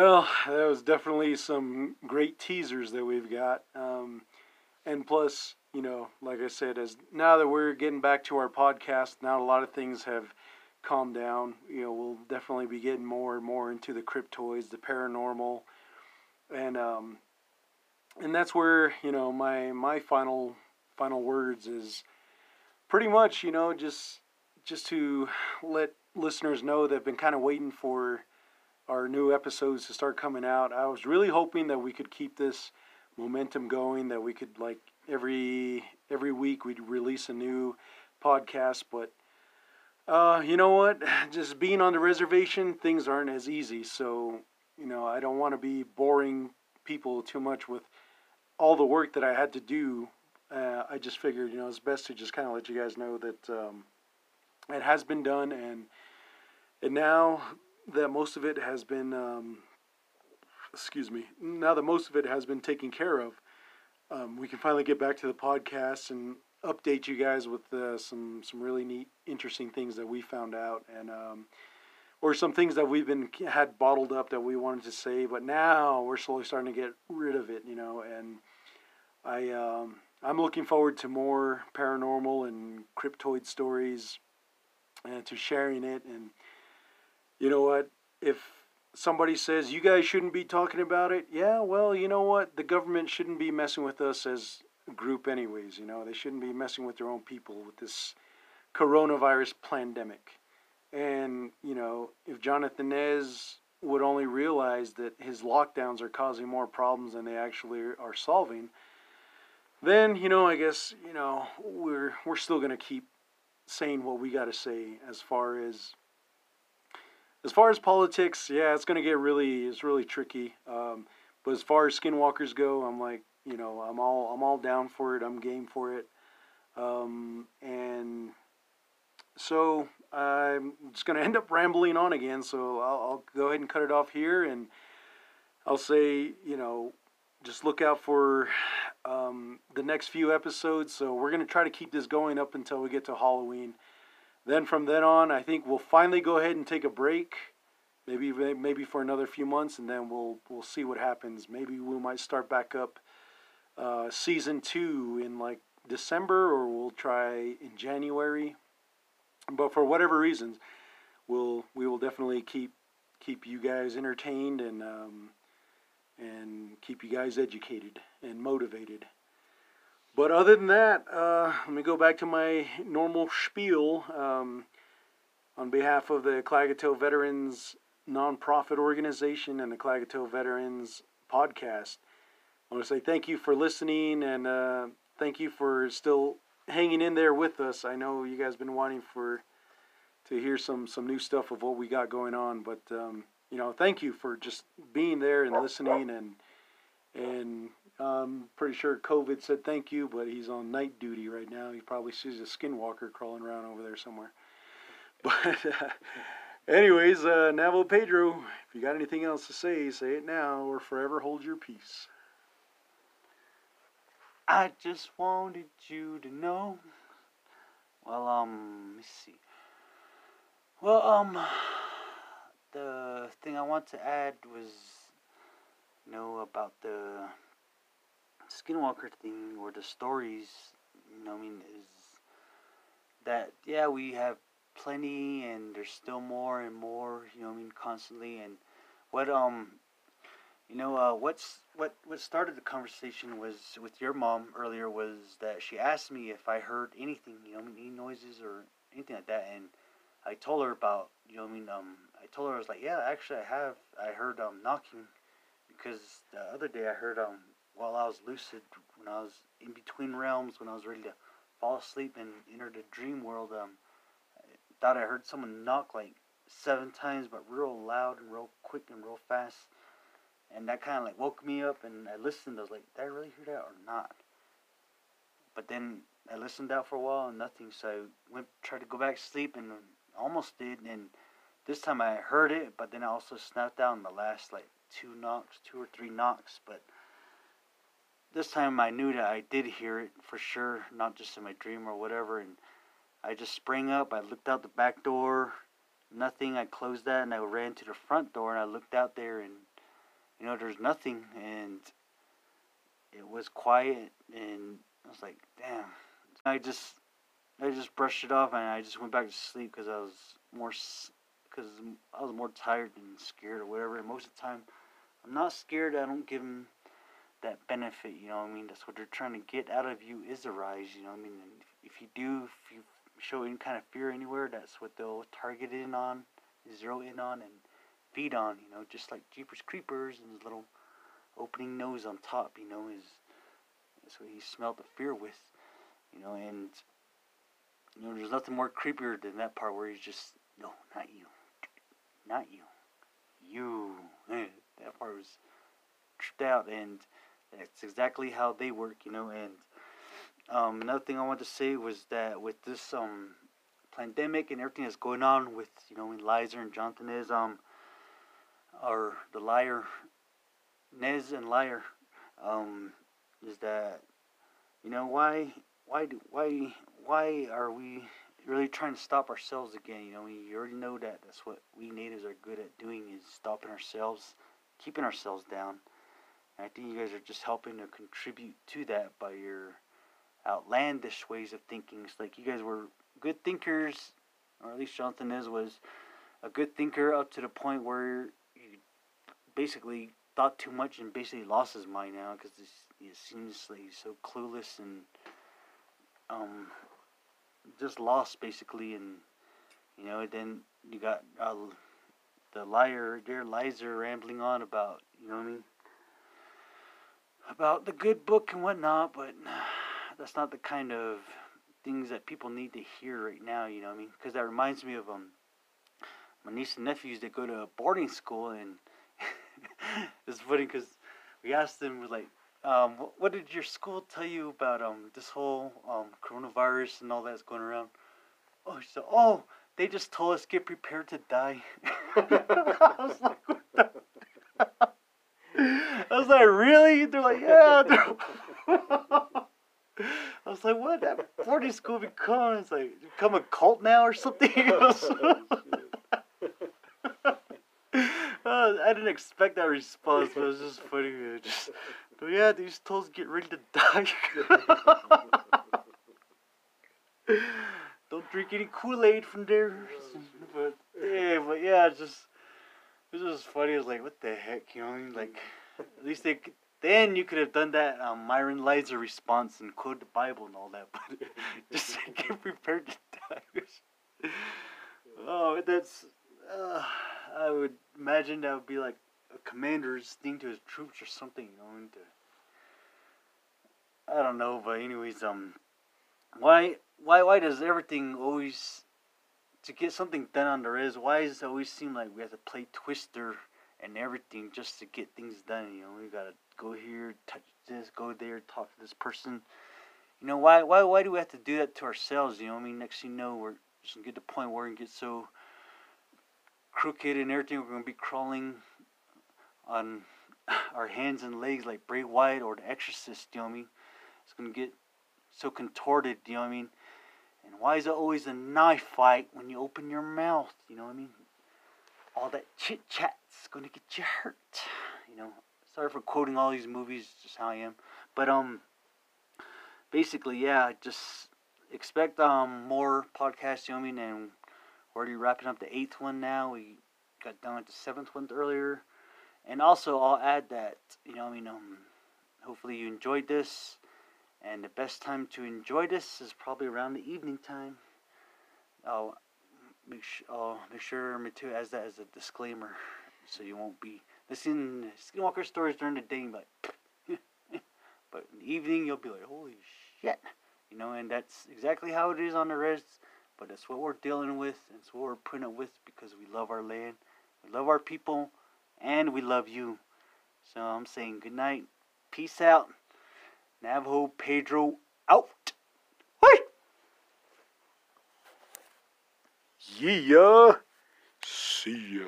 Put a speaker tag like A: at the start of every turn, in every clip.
A: Well, that was definitely some great teasers that we've got. Um, and plus, you know, like I said, as now that we're getting back to our podcast, now a lot of things have calmed down. You know, we'll definitely be getting more and more into the cryptoids, the paranormal, and um, and that's where you know my my final final words is pretty much you know just just to let listeners know that have been kind of waiting for our new episodes to start coming out. I was really hoping that we could keep this momentum going, that we could like every every week we'd release a new podcast, but uh, you know what? Just being on the reservation, things aren't as easy. So, you know, I don't want to be boring people too much with all the work that I had to do. Uh, I just figured, you know, it's best to just kind of let you guys know that um, it has been done, and and now that most of it has been, um, excuse me, now that most of it has been taken care of, um, we can finally get back to the podcast and update you guys with uh, some some really neat, interesting things that we found out, and um, or some things that we've been had bottled up that we wanted to say, but now we're slowly starting to get rid of it, you know. And I um, I'm looking forward to more paranormal and cryptoid stories, and to sharing it. And you know what, if somebody says you guys shouldn't be talking about it, yeah, well, you know what, the government shouldn't be messing with us as a group anyways you know they shouldn't be messing with their own people with this coronavirus pandemic. And you know if jonathan nez would only realize that his lockdowns are causing more problems than they actually are solving then you know i guess you know we're we're still going to keep saying what we got to say as far as as far as politics yeah it's going to get really it's really tricky um, but as far as skinwalkers go i'm like you know, I'm all I'm all down for it. I'm game for it. Um, and so I'm just going to end up rambling on again. So I'll, I'll, go ahead and cut it off here, and I'll say, you know, just look out for um, the next few episodes. So we're going to try to keep this going up until we get to Halloween. Then from then on, I think we'll finally go ahead and take a break maybe maybe for another few months, and then we'll we'll see what happens. Maybe we might start back up uh, season two in like December, or we'll try in January. But for whatever reasons, we'll we will definitely keep keep you guys entertained and um, and keep you guys educated and motivated. But other than that, uh, let me go back to my normal spiel. Um, on behalf of the Klagetoh Veterans Nonprofit Organization and the Klagetoh Veterans Podcast, I want to say thank you for listening and uh, thank you for still hanging in there with us. I know you guys been wanting for to hear some some new stuff of what we got going on, but um, you know, thank you for just being there and listening and and um, pretty sure COVID said thank you, but he's on night duty right now. He probably sees a skinwalker crawling around over there somewhere. But uh, anyways, uh, Navajo Pedro, if you got anything else to say, say it now or forever hold your peace.
B: I just wanted you to know. Well, um, let me see. Well, um, the thing I want to add was, you know, about the Skinwalker thing or the stories, you know, I mean, is that, yeah, we have plenty and there's still more and more, you know, I mean, constantly. And what, um, you know, uh, what's what what started the conversation was with your mom earlier was that she asked me if I heard anything, you know, any noises or anything like that, and I told her about, you know, I mean, um, I told her I was like, yeah, actually, I have, I heard um knocking, because the other day I heard um while I was lucid when I was in between realms when I was ready to fall asleep and enter the dream world, um, I thought I heard someone knock like seven times, but real loud and real quick and real fast and that kind of like woke me up and I listened. I was like, did I really hear that or not? But then I listened out for a while and nothing. So I went tried to go back to sleep and almost did. And this time I heard it, but then I also snapped out in the last like two knocks, two or three knocks. But this time I knew that I did hear it for sure, not just in my dream or whatever. And I just sprang up. I looked out the back door. Nothing. I closed that and I ran to the front door and I looked out there and you know, there's nothing, and it was quiet, and I was like, damn. I just, I just brushed it off, and I just went back to sleep because I was more, because I was more tired and scared or whatever. And most of the time, I'm not scared. I don't give that benefit. You know, I mean, that's what they're trying to get out of you is a rise. You know, I mean, and if, if you do, if you show any kind of fear anywhere, that's what they'll target in on, zero in on, and feed on. You know, just like Jeepers Creepers and his little opening nose on top. You know, is that's what he smelled the fear with. You know, and you know, there's nothing more creepier than that part where he's just no, not you, not you, you. that part was tripped out, and that's exactly how they work. You know, and um, another thing I want to say was that with this um, pandemic and everything that's going on with you know when Lizer and Jonathan Nez um or the liar Nez and liar um is that you know why why do why why are we really trying to stop ourselves again you know you already know that that's what we natives are good at doing is stopping ourselves keeping ourselves down and I think you guys are just helping to contribute to that by your outlandish ways of thinking. It's like you guys were good thinkers, or at least Jonathan Nez was a good thinker up to the point where he basically thought too much and basically lost his mind now because it seems like he's so clueless and um just lost basically and you know then you got uh, the liar dear lizer rambling on about you know what I mean about the good book and whatnot but that's not the kind of things that people need to hear right now. You know what I mean? Because that reminds me of um my niece and nephews that go to a boarding school, and it's funny because we asked them, we're like, um, what, did your school tell you about um this whole um coronavirus and all that's going around? Oh, she said, oh, they just told us get prepared to die. I was like, what the? I was like, really? They're like, yeah. They're I was like, what? That boarding school become? It's like become a cult now or something. Uh, I didn't expect that response, but it was just funny. Man. Just, but yeah, these toes get ready to die. Don't drink any Kool Aid from there. But yeah, but yeah, it's just it was just funny. I was like, what the heck, you know? Like, at least they then you could have done that um, Myron Lizer response and quote the Bible and all that, but just get prepared to die. oh, that's. Uh, I would imagine that would be like a commander's thing to his troops or something, you know. Into, I don't know, but anyways, um, why, why, why does everything always to get something done on the res? Why does it always seem like we have to play Twister and everything just to get things done? You know, we gotta go here, touch this, go there, talk to this person. You know, why why why do we have to do that to ourselves? You know, I mean, next thing you know, we're just gonna get to the point where we get so crooked and everything, we're gonna be crawling on our hands and legs like Bray Wyatt or the Exorcist. You know what I mean? It's gonna get so contorted. You know what I mean? And why is it always a knife fight when you open your mouth? You know what I mean? All that chit chat's gonna get you hurt. You know, Sorry for quoting all these movies, just how I am. But um, basically, yeah, just expect um more podcasts, you mean? And we're already wrapping up the eighth one now. We got done with the seventh one earlier. And also, I'll add that, you know, I mean, um, hopefully you enjoyed this. And the best time to enjoy this is probably around the evening time. I'll Oh, make sure, I'll make sure to as that as a disclaimer, so you won't be listen Skinwalker stories during the day, but but in the evening you'll be like, holy shit, you know, and that's exactly how it is on the rest. But that's what we're dealing with. That's what we're putting up with because we love our land, we love our people, and we love you. So I'm saying good night, peace out, Navajo Pedro out.
A: Yeah. See ya.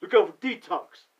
B: Look out for detox.